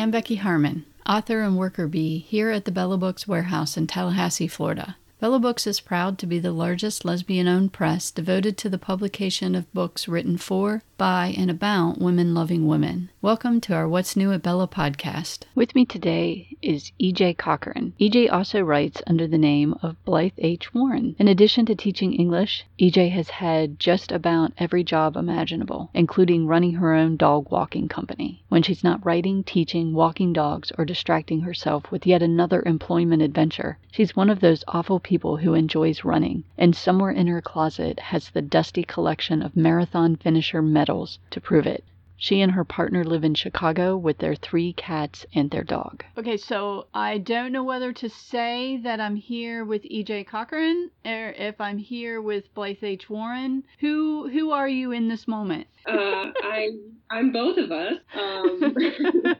I'm Becky Harmon, author and worker bee here at the Bella Books warehouse in Tallahassee, Florida. Bella Books is proud to be the largest lesbian owned press devoted to the publication of books written for, by, and about women loving women. Welcome to our What's New at Bella podcast. With me today is EJ Cochran. EJ also writes under the name of Blythe H. Warren. In addition to teaching English, EJ has had just about every job imaginable, including running her own dog walking company. When she's not writing, teaching, walking dogs, or distracting herself with yet another employment adventure, she's one of those awful people who enjoys running, and somewhere in her closet has the dusty collection of marathon finisher medals to prove it. She and her partner live in Chicago with their three cats and their dog. Okay, so I don't know whether to say that I'm here with EJ Cochran or if I'm here with Blythe H. Warren. Who who are you in this moment? Uh, I I'm both of us. Um,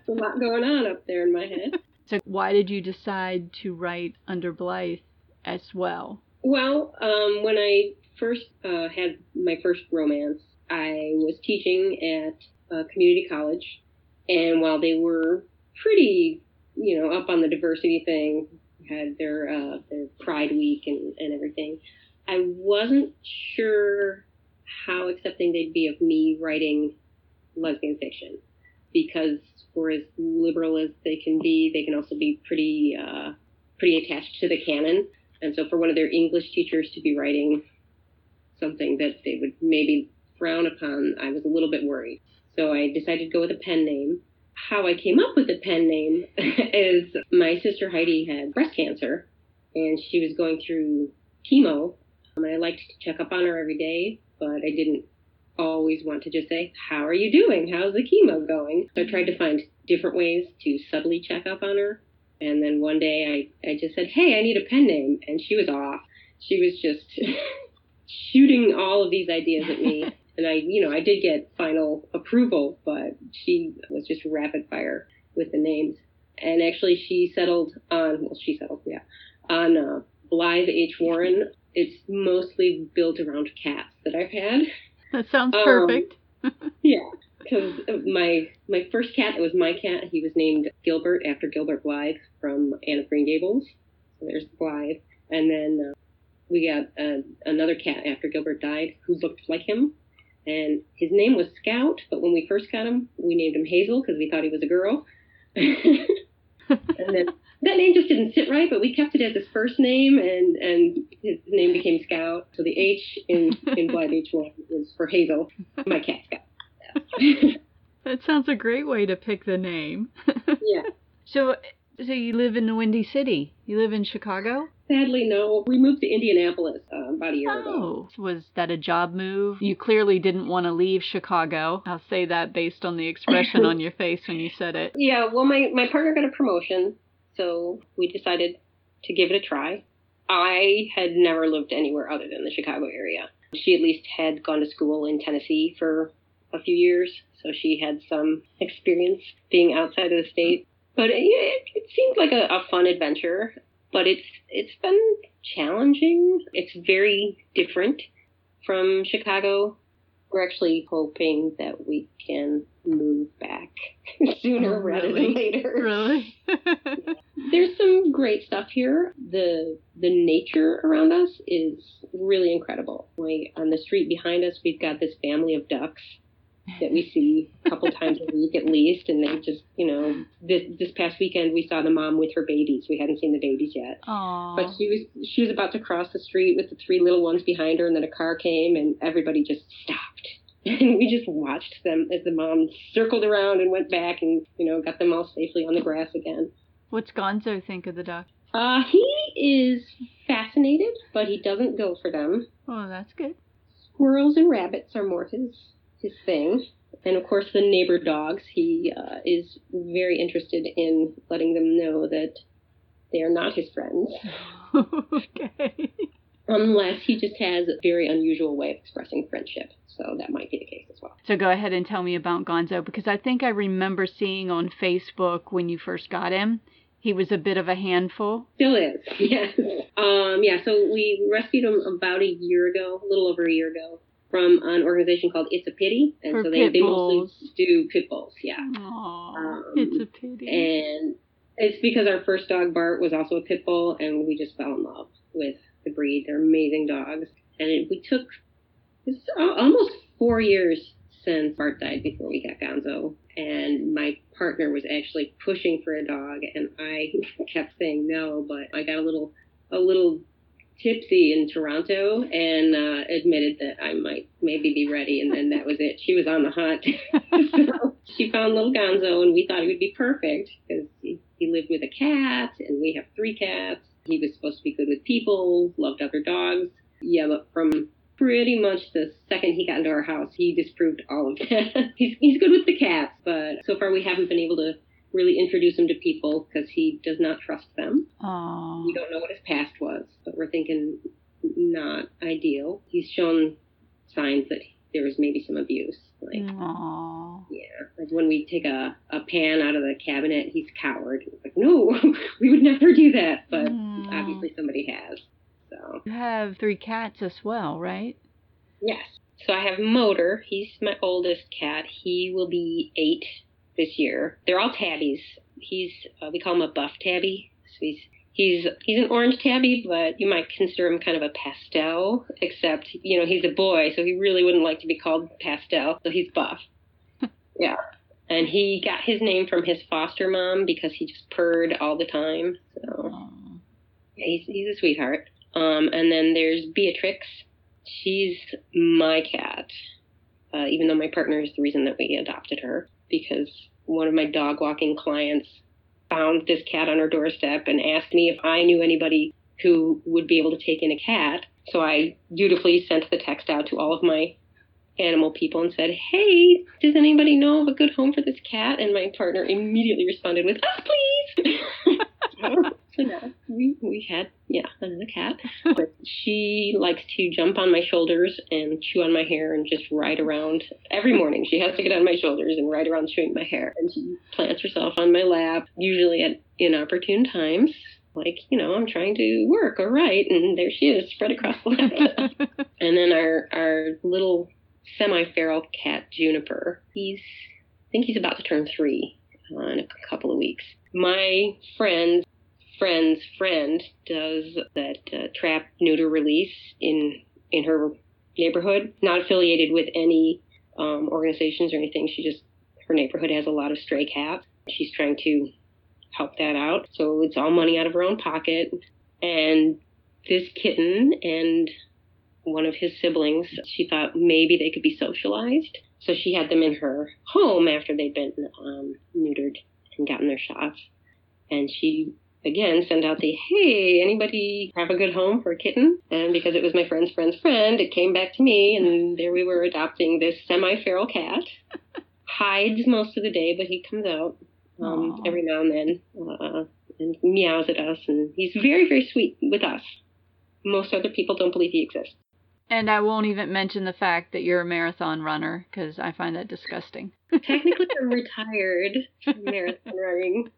a lot going on up there in my head. So why did you decide to write under Blythe as well? Well, um, when I first uh, had my first romance, I was teaching at community college, and while they were pretty, you know, up on the diversity thing, had their uh, their Pride Week and, and everything, I wasn't sure how accepting they'd be of me writing lesbian fiction, because for as liberal as they can be, they can also be pretty uh, pretty attached to the canon. And so, for one of their English teachers to be writing something that they would maybe frown upon, I was a little bit worried. So I decided to go with a pen name. How I came up with the pen name is my sister Heidi had breast cancer and she was going through chemo. And I liked to check up on her every day, but I didn't always want to just say, How are you doing? How's the chemo going? So I tried to find different ways to subtly check up on her. And then one day I, I just said, Hey, I need a pen name. And she was off. She was just shooting all of these ideas at me. And I, you know, I did get final approval, but she was just rapid fire with the names. And actually, she settled on, well, she settled, yeah, on uh, Blythe H. Warren. It's mostly built around cats that I've had. That sounds um, perfect. yeah, because my my first cat that was my cat, he was named Gilbert after Gilbert Blythe from Anne of Green Gables. So there's Blythe, and then uh, we got uh, another cat after Gilbert died who looked like him, and his name was Scout. But when we first got him, we named him Hazel because we thought he was a girl. and then that name just didn't sit right, but we kept it as his first name, and and his name became Scout. So the H in in Blythe H one is for Hazel, my cat Scout. that sounds a great way to pick the name. yeah. So so you live in the Windy City. You live in Chicago? Sadly, no. We moved to Indianapolis uh, about a year oh. ago. Was that a job move? You clearly didn't want to leave Chicago. I'll say that based on the expression on your face when you said it. Yeah, well, my, my partner got a promotion, so we decided to give it a try. I had never lived anywhere other than the Chicago area. She at least had gone to school in Tennessee for a few years, so she had some experience being outside of the state. But it, it seemed like a, a fun adventure. But it's it's been challenging. It's very different from Chicago. We're actually hoping that we can move back sooner oh, rather than later. Really? There's some great stuff here. The the nature around us is really incredible. Like on the street behind us, we've got this family of ducks that we see a couple times a week at least, and they just, you know, this this past weekend we saw the mom with her babies. We hadn't seen the babies yet, Aww. but she was she was about to cross the street with the three little ones behind her, and then a car came, and everybody just stopped. And we just watched them as the mom circled around and went back and, you know, got them all safely on the grass again. What's Gonzo think of the duck? Uh, he is fascinated, but he doesn't go for them. Oh, that's good. Squirrels and rabbits are more his his thing. And of course, the neighbor dogs, he uh, is very interested in letting them know that they are not his friends. okay. Unless he just has a very unusual way of expressing friendship. So that might be the case as well. So go ahead and tell me about Gonzo because I think I remember seeing on Facebook when you first got him, he was a bit of a handful. Still is, yes. Um, yeah, so we rescued him about a year ago, a little over a year ago from an organization called It's a Pity, and For so they, they mostly do pit bulls. Yeah, Aw, Um, it's a pity. and it's because our first dog Bart was also a pit bull, and we just fell in love with the breed. They're amazing dogs, and it, we took it's almost four years since Bart died before we got Gonzo, and my partner was actually pushing for a dog, and I kept saying no, but I got a little a little tipsy in Toronto and uh, admitted that I might maybe be ready, and then that was it. She was on the hunt. so she found little Gonzo, and we thought he would be perfect because he, he lived with a cat, and we have three cats. He was supposed to be good with people, loved other dogs. Yeah, but from pretty much the second he got into our house, he disproved all of that. he's, he's good with the cats, but so far we haven't been able to really introduce him to people because he does not trust them. Aw. We don't know what his past was, but we're thinking not ideal. He's shown signs that there was maybe some abuse. Like, Aw. yeah, like when we take a, a pan out of the cabinet, he's coward. He's like, no, we would never do that. But Aw. obviously somebody has. So, You have three cats as well, right? yes. So I have Motor. He's my oldest cat. He will be eight this year. They're all tabbies. He's, uh, we call him a buff tabby. So he's He's he's an orange tabby, but you might consider him kind of a pastel. Except you know he's a boy, so he really wouldn't like to be called pastel. So he's buff. yeah, and he got his name from his foster mom because he just purred all the time. So yeah, he's he's a sweetheart. Um, and then there's Beatrix. She's my cat, uh, even though my partner is the reason that we adopted her because one of my dog walking clients found this cat on her doorstep and asked me if I knew anybody who would be able to take in a cat. So I dutifully sent the text out to all of my animal people and said, Hey, does anybody know of a good home for this cat? And my partner immediately responded with, Us, please. so now we, we had, yeah, another cat. But she likes to jump on my shoulders and chew on my hair and just ride around. Every morning she has to get on my shoulders and ride around chewing my hair. And she plants herself on my lap, usually at inopportune times. Like, you know, I'm trying to work or write, and there she is, spread across the lap and then our, our little semi-feral cat, Juniper, he's, I think he's about to turn three uh, in a couple of weeks. My friend's friend's friend does that uh, trap neuter release in in her neighborhood. Not affiliated with any um, organizations or anything. She just her neighborhood has a lot of stray cats. She's trying to help that out. So it's all money out of her own pocket. And this kitten and one of his siblings, she thought maybe they could be socialized. So she had them in her home after they'd been um, neutered and gotten their shots. And she again send out the hey anybody have a good home for a kitten? And because it was my friend's friend's friend it came back to me and there we were adopting this semi-feral cat. Hides most of the day but he comes out um, every now and then uh, and meows at us and he's very very sweet with us. Most other people don't believe he exists. And I won't even mention the fact that you're a marathon runner because I find that disgusting. technically i'm retired from marathon running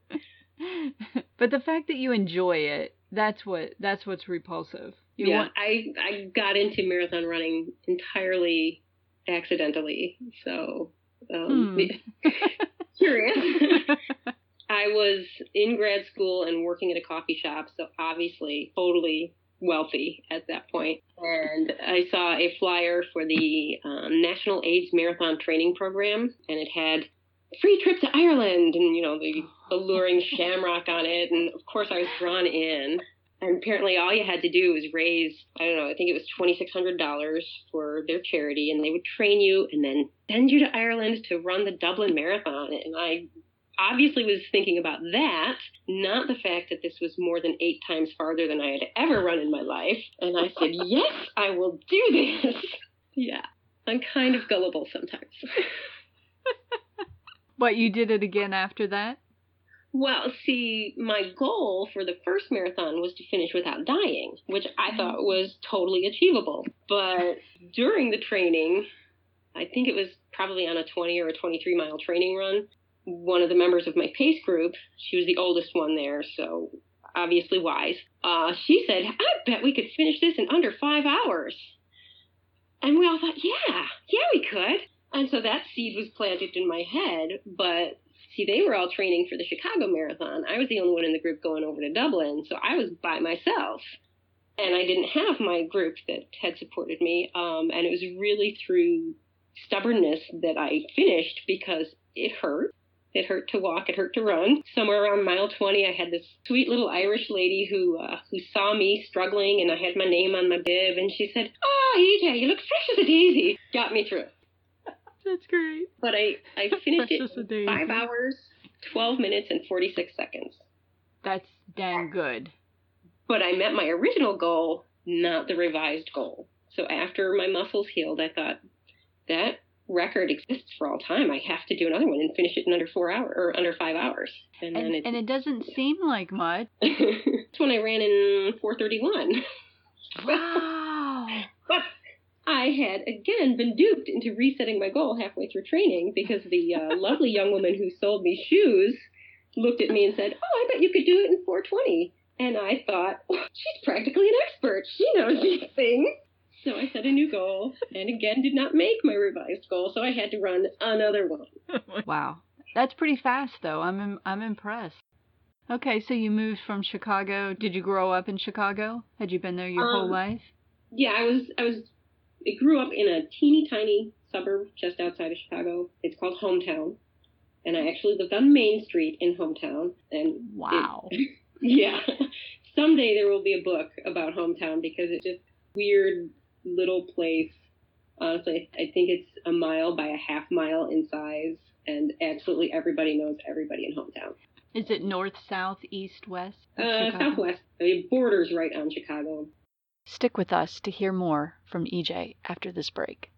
but the fact that you enjoy it, that's what that's what's repulsive. You yeah, want I I got into marathon running entirely accidentally. So um, Hmm. curious. I was in grad school and working at a coffee shop, so obviously totally wealthy at that point. And I saw a flyer for the um, National AIDS Marathon Training Program, and it had free trip to Ireland and you know the alluring shamrock on it. And of course, I was drawn in. And apparently, all you had to do was raise, I don't know, I think it was $2,600 for their charity, and they would train you and then send you to Ireland to run the Dublin Marathon. And I obviously was thinking about that, not the fact that this was more than eight times farther than I had ever run in my life. And I said, yes, I will do this. yeah, I'm kind of gullible sometimes. but you did it again after that? Well, see, my goal for the first marathon was to finish without dying, which I thought was totally achievable. But during the training, I think it was probably on a 20 or a 23 mile training run, one of the members of my pace group, she was the oldest one there, so obviously wise, uh, she said, I bet we could finish this in under five hours. And we all thought, yeah, yeah, we could. And so that seed was planted in my head. But see, they were all training for the Chicago Marathon. I was the only one in the group going over to Dublin. So I was by myself. And I didn't have my group that had supported me. Um, and it was really through stubbornness that I finished because it hurt. It hurt to walk. It hurt to run. Somewhere around mile 20, I had this sweet little Irish lady who uh, who saw me struggling, and I had my name on my bib, and she said, "Oh, EJ, you look fresh as a daisy." Got me through. That's great. But I I finished it five hours, 12 minutes, and 46 seconds. That's dang good. But I met my original goal, not the revised goal. So after my muscles healed, I thought that record exists for all time. I have to do another one and finish it in under four hours or under five hours. And, and, it, and it doesn't yeah. seem like much. That's when I ran in 431. Wow. but I had again been duped into resetting my goal halfway through training because the uh, lovely young woman who sold me shoes looked at me and said, "Oh, I bet you could do it in 420." And I thought, well, she's practically an expert. She knows these things. So I set a new goal and again did not make my revised goal, so I had to run another one. wow. That's pretty fast though. I'm I'm impressed. Okay, so you moved from Chicago. Did you grow up in Chicago? Had you been there your um, whole life? Yeah, I was I was I grew up in a teeny tiny suburb just outside of Chicago. It's called Hometown. And I actually lived on Main Street in Hometown and Wow. It, yeah. Someday there will be a book about Hometown because it's just weird little place. Honestly, I think it's a mile by a half mile in size, and absolutely everybody knows everybody in hometown. Is it north, south, east, west? Uh, southwest. It borders right on Chicago. Stick with us to hear more from EJ after this break.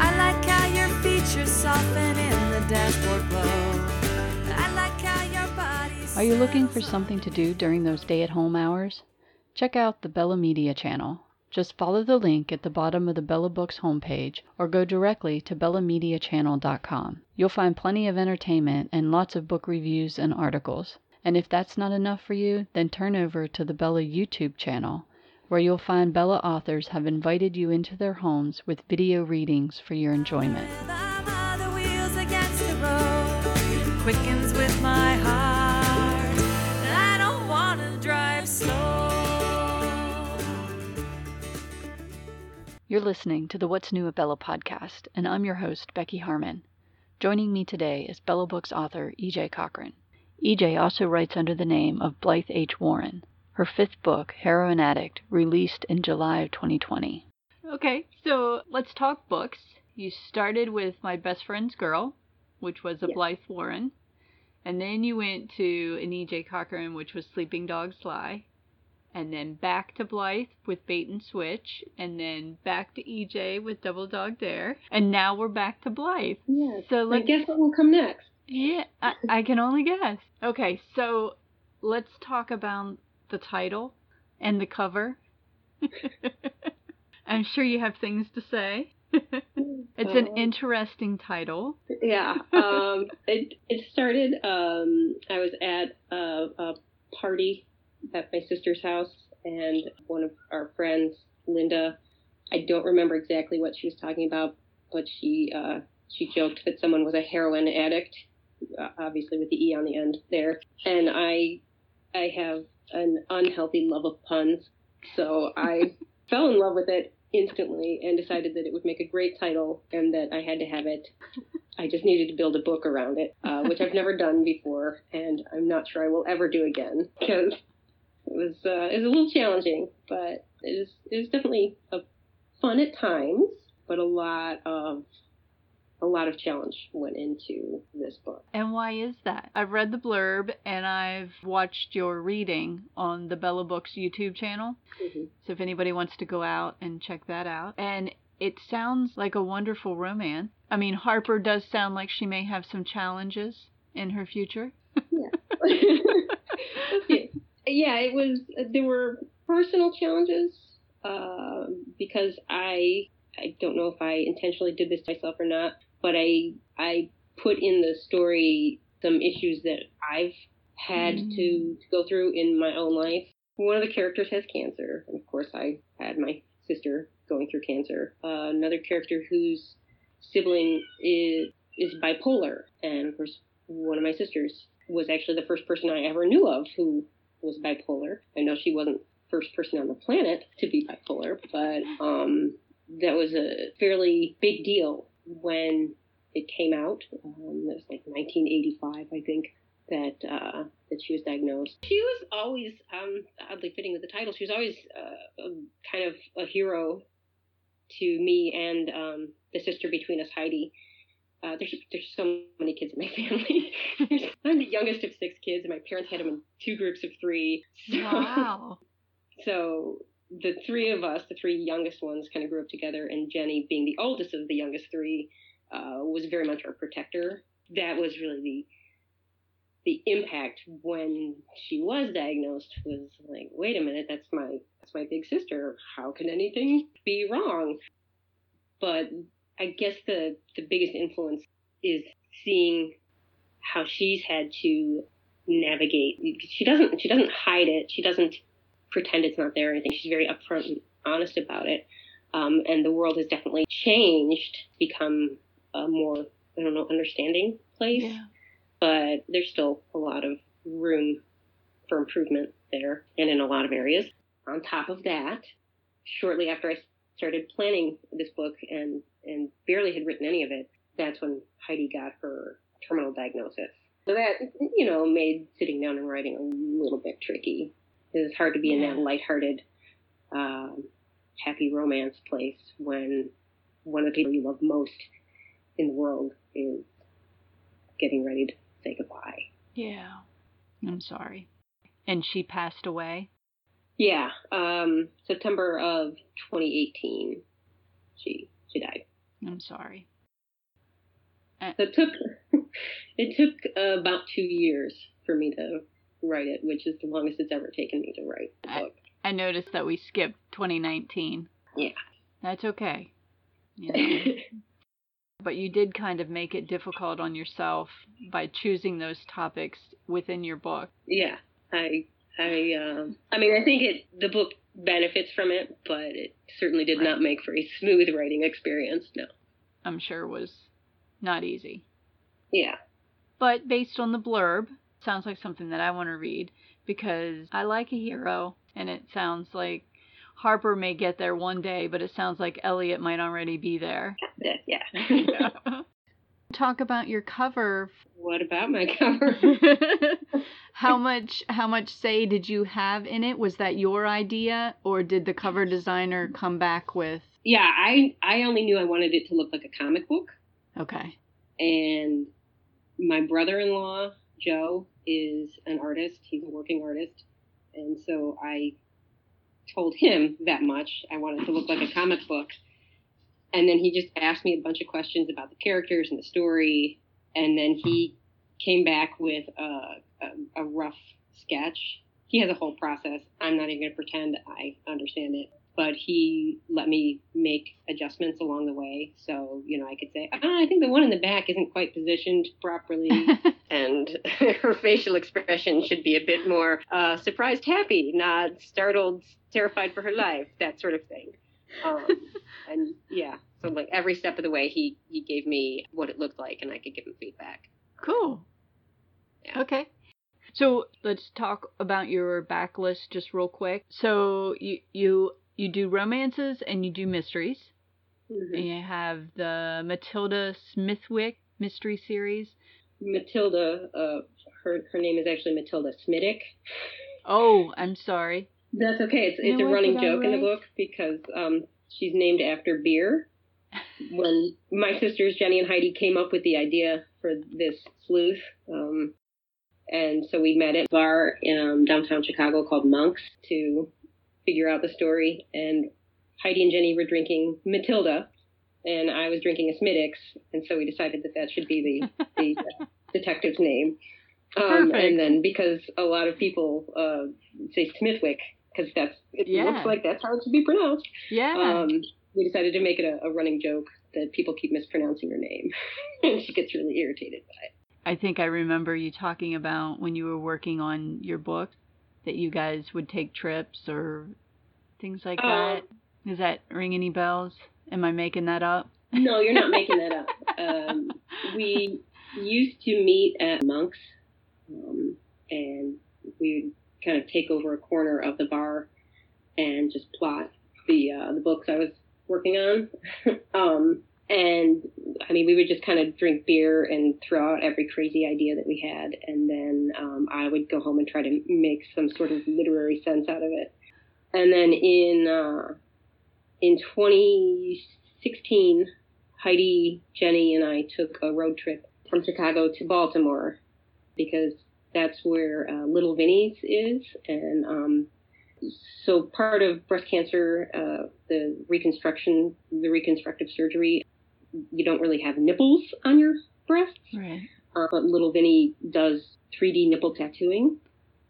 I like how your features soften in the dashboard glow. Like Are you looking for something to do during those day at home hours? Check out the Bella Media channel. Just follow the link at the bottom of the Bella Books homepage or go directly to bellamediachannel.com. You'll find plenty of entertainment and lots of book reviews and articles. And if that's not enough for you, then turn over to the Bella YouTube channel, where you'll find Bella authors have invited you into their homes with video readings for your enjoyment. Quickens with my heart. I don't want to drive slow. You're listening to the What's New at Bella podcast, and I'm your host, Becky Harmon. Joining me today is Bella Books author E.J. Cochran. E.J. also writes under the name of Blythe H. Warren. Her fifth book, Heroine Addict, released in July of 2020. Okay, so let's talk books. You started with My Best Friend's Girl, which was a yes. Blythe Warren. And then you went to an E.J. Cochran, which was Sleeping Dogs Lie and then back to Blythe with Bait and Switch, and then back to EJ with Double Dog Dare, and now we're back to Blythe. Yes. So let's, guess what will come next. Yeah, I, I can only guess. Okay, so let's talk about the title and the cover. I'm sure you have things to say. it's an um, interesting title. Yeah. Um, it it started. Um, I was at a, a party at my sister's house, and one of our friends, Linda, I don't remember exactly what she was talking about, but she uh, she joked that someone was a heroine addict, obviously with the e on the end there, and I I have an unhealthy love of puns, so I fell in love with it instantly and decided that it would make a great title and that I had to have it. I just needed to build a book around it, uh, which I've never done before, and I'm not sure I will ever do again because it was uh, it was a little challenging, but it was it was definitely a fun at times, but a lot of a lot of challenge went into this book. And why is that? I've read the blurb and I've watched your reading on the Bella Books YouTube channel. Mm-hmm. So if anybody wants to go out and check that out. And it sounds like a wonderful romance. I mean, Harper does sound like she may have some challenges in her future. Yeah. yeah, it was. There were personal challenges uh, because I I don't know if I intentionally did this to myself or not, but I I put in the story some issues that I've had mm. to, to go through in my own life, one of the characters has cancer. And of course, I had my sister going through cancer. Uh, another character whose sibling is is bipolar, and of course, one of my sisters was actually the first person I ever knew of who was bipolar. I know she wasn't first person on the planet to be bipolar, but um, that was a fairly big deal when it came out. Um, it was like 1985, I think, that uh, that she was diagnosed. She was always um, oddly fitting with the title. She was always uh, a, kind of a hero to me and um, the sister between us, Heidi. Uh, there's there's so many kids in my family. I'm the youngest of six kids, and my parents had them in two groups of three. So, wow. So the three of us, the three youngest ones, kind of grew up together, and Jenny, being the oldest of the youngest three, uh, was very much our protector. That was really the the impact when she was diagnosed was like, wait a minute, that's my that's my big sister. How can anything be wrong? But I guess the the biggest influence is seeing how she's had to navigate. She doesn't she doesn't hide it. She doesn't pretend it's not there or anything. She's very upfront and honest about it. Um, and the world has definitely changed, become a more I don't know understanding place. Yeah but there's still a lot of room for improvement there and in a lot of areas. On top of that, shortly after I started planning this book and, and barely had written any of it, that's when Heidi got her terminal diagnosis. So that, you know, made sitting down and writing a little bit tricky. It's hard to be in that lighthearted, um, happy romance place when one of the people you love most in the world is getting ready to say goodbye. Yeah. I'm sorry. And she passed away? Yeah. Um, September of 2018, she she died. I'm sorry. Uh, so it took it took uh, about two years for me to write it, which is the longest it's ever taken me to write the book. I, I noticed that we skipped 2019. Yeah. That's okay. You know, but you did kind of make it difficult on yourself by choosing those topics within your book. Yeah, I, I, um, I mean, I think it the book benefits from it, but it certainly did right. not make for a smooth writing experience. No, I'm sure was not easy. Yeah, but based on the blurb, sounds like something that I want to read because I like a hero, and it sounds like Harper may get there one day, but it sounds like Elliot might already be there. Yeah. Talk about your cover. What about my cover? how much how much say did you have in it? Was that your idea or did the cover designer come back with Yeah, I I only knew I wanted it to look like a comic book. Okay. And my brother-in-law, Joe, is an artist. He's a working artist. And so I told him that much. I wanted to look like a comic book. And then he just asked me a bunch of questions about the characters and the story. And then he came back with a, a, a rough sketch. He has a whole process. I'm not even going to pretend I understand it but he let me make adjustments along the way. So, you know, I could say, oh, I think the one in the back isn't quite positioned properly. and her facial expression should be a bit more uh, surprised, happy, not startled, terrified for her life, that sort of thing. Um, and yeah, so like every step of the way, he, he gave me what it looked like and I could give him feedback. Cool. Yeah. Okay. So let's talk about your backlist just real quick. So you you you do romances and you do mysteries. Mm-hmm. And you have the Matilda Smithwick mystery series. Matilda, uh, her her name is actually Matilda Smittick. Oh, I'm sorry. That's okay. It's, it's a running joke in the book because um, she's named after beer. when my sisters Jenny and Heidi came up with the idea for this sleuth, um, and so we met at a bar in um, downtown Chicago called Monks to figure out the story. And Heidi and Jenny were drinking Matilda, and I was drinking a Smittix, and so we decided that that should be the, the detective's name. Um, and then because a lot of people uh, say Smithwick, because that's it yeah. looks like that's how it should be pronounced. Yeah. Um, we decided to make it a, a running joke that people keep mispronouncing her name, and she gets really irritated by it. I think I remember you talking about when you were working on your book that you guys would take trips or things like Oh. that? Does that ring any bells? Am I making that up? No, you're not making that up. Um, we used to meet at Monk's, um, and we would kind of take over a corner of the bar and just plot the uh, the books I was working on. um, and I mean, we would just kind of drink beer and throw out every crazy idea that we had, and then um, I would go home and try to make some sort of literary sense out of it. And then in uh, in 2016, Heidi, Jenny, and I took a road trip from Chicago to Baltimore because that's where uh, Little Vinnie's is. And um, so part of breast cancer, uh, the reconstruction, the reconstructive surgery, you don't really have nipples on your breasts, Right. uh, but Little Vinnie does 3D nipple tattooing.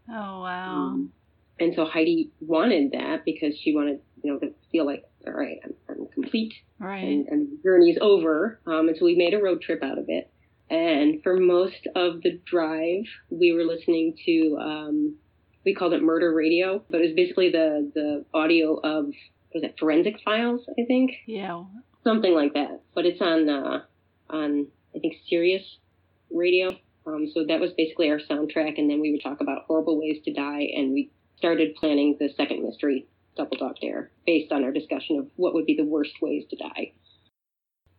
Oh wow. Um, and so Heidi wanted that because she wanted, you know, to feel like, all right, I'm, I'm complete right. and, and the journey's over. Um, and so we made a road trip out of it. And for most of the drive, we were listening to, um, we called it murder radio, but it was basically the, the audio of, was it forensic files, I think? Yeah. Something like that. But it's on, uh, on, I think, Sirius radio. Um, so that was basically our soundtrack. And then we would talk about horrible ways to die. And we started planning the second mystery, Double Dog Dare, based on our discussion of what would be the worst ways to die.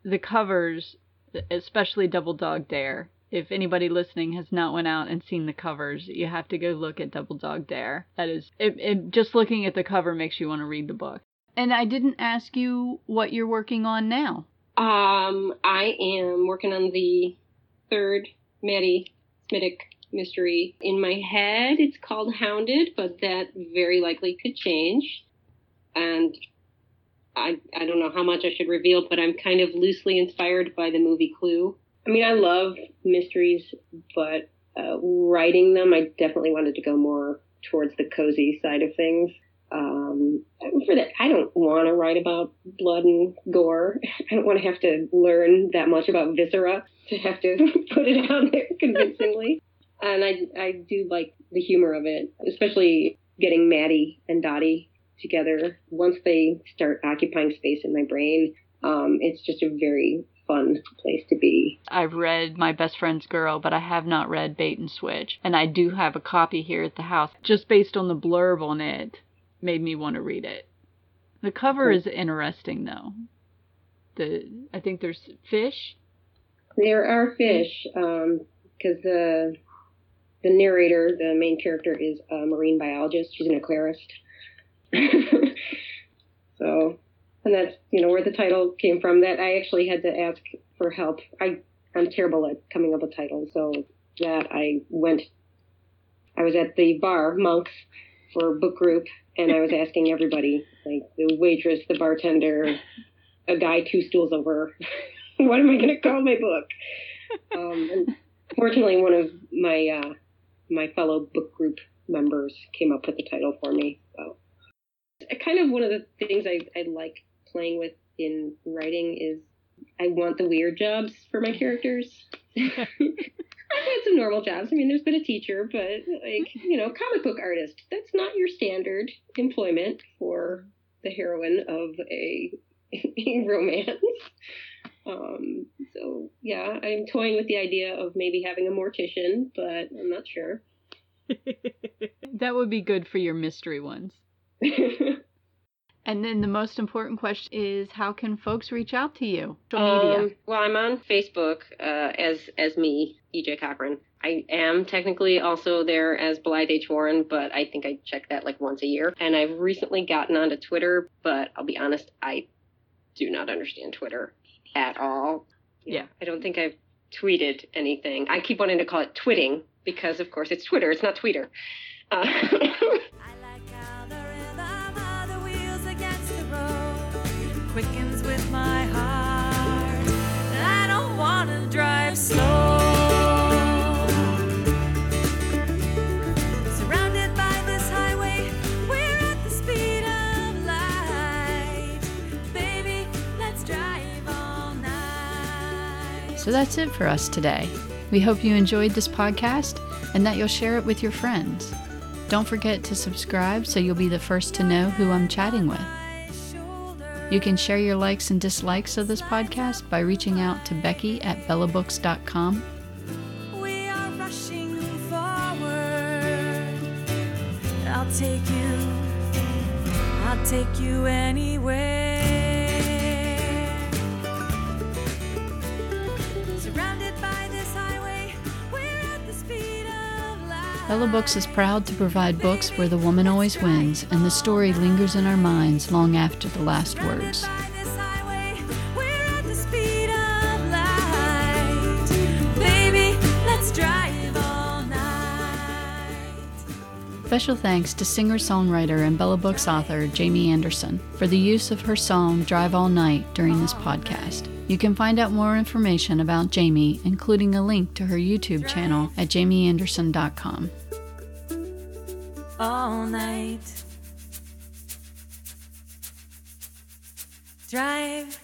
The covers, especially Double Dog Dare. If anybody listening has not went out and seen the covers, you have to go look at Double Dog Dare. That is, it, it, just looking at the cover makes you want to read the book. And I didn't ask you what you're working on now. Um, I am working on the third Maddie Smittick mystery. In my head, it's called Hounded, but that very likely could change. And I, I don't know how much I should reveal, but I'm kind of loosely inspired by the movie Clue. I mean, I love mysteries, but uh, writing them, I definitely wanted to go more towards the cozy side of things. Um, for that, I don't want to write about blood and gore. I don't want to have to learn that much about viscera to have to put it out there convincingly. And I, I do like the humor of it, especially getting Maddie and Dottie together. Once they start occupying space in my brain, um, it's just a very fun place to be. I've read My Best Friend's Girl, but I have not read Bait and Switch. And I do have a copy here at the house. Just based on the blurb on it, made me want to read it. The cover hmm. is interesting though. The I think there's fish. There are fish, um, because the the narrator, the main character, is a marine biologist. She's an aquarist. so, and that's you know where the title came from. That I actually had to ask for help. I I'm terrible at coming up with titles, so that I went. I was at the bar, Monks, for a book group, and I was asking everybody, like the waitress, the bartender, a guy two stools over, what am I going to call my book? Um, and fortunately, one of my uh, my fellow book group members came up with the title for me. So, kind of one of the things I, I like playing with in writing is I want the weird jobs for my characters. I've had some normal jobs. I mean, there's been a teacher, but like, you know, comic book artist. That's not your standard employment for the heroine of a, a romance. Um, so yeah, I'm toying with the idea of maybe having a mortician, but I'm not sure. that would be good for your mystery ones. And then the most important question is how can folks reach out to you? Social media. Um, well, I'm on Facebook uh, as as me, EJ Cochran. I am technically also there as Blythe H. Warren, but I think I check that like once a year. And I've recently gotten onto Twitter, but I'll be honest, I do not understand Twitter at all. Yeah. I don't think I've tweeted anything. I keep wanting to call it twitting because, of course, it's Twitter. It's not Tweeter. Uh, quickens with my heart. I don't want to drive slow. Surrounded by this highway, we're at the speed of light. Baby, let's drive all night. So that's it for us today. We hope you enjoyed this podcast and that you'll share it with your friends. Don't forget to subscribe so you'll be the first to know who I'm chatting with. You can share your likes and dislikes of this podcast by reaching out to Becky at bellabooks.com. We are rushing forward. I'll take you, I'll take you anywhere. Bella Books is proud to provide books where the woman always wins and the story lingers in our minds long after the last words. Special thanks to singer songwriter and Bella Books author Jamie Anderson for the use of her song Drive All Night during this podcast. You can find out more information about Jamie, including a link to her YouTube channel at jamieanderson.com. all night. Drive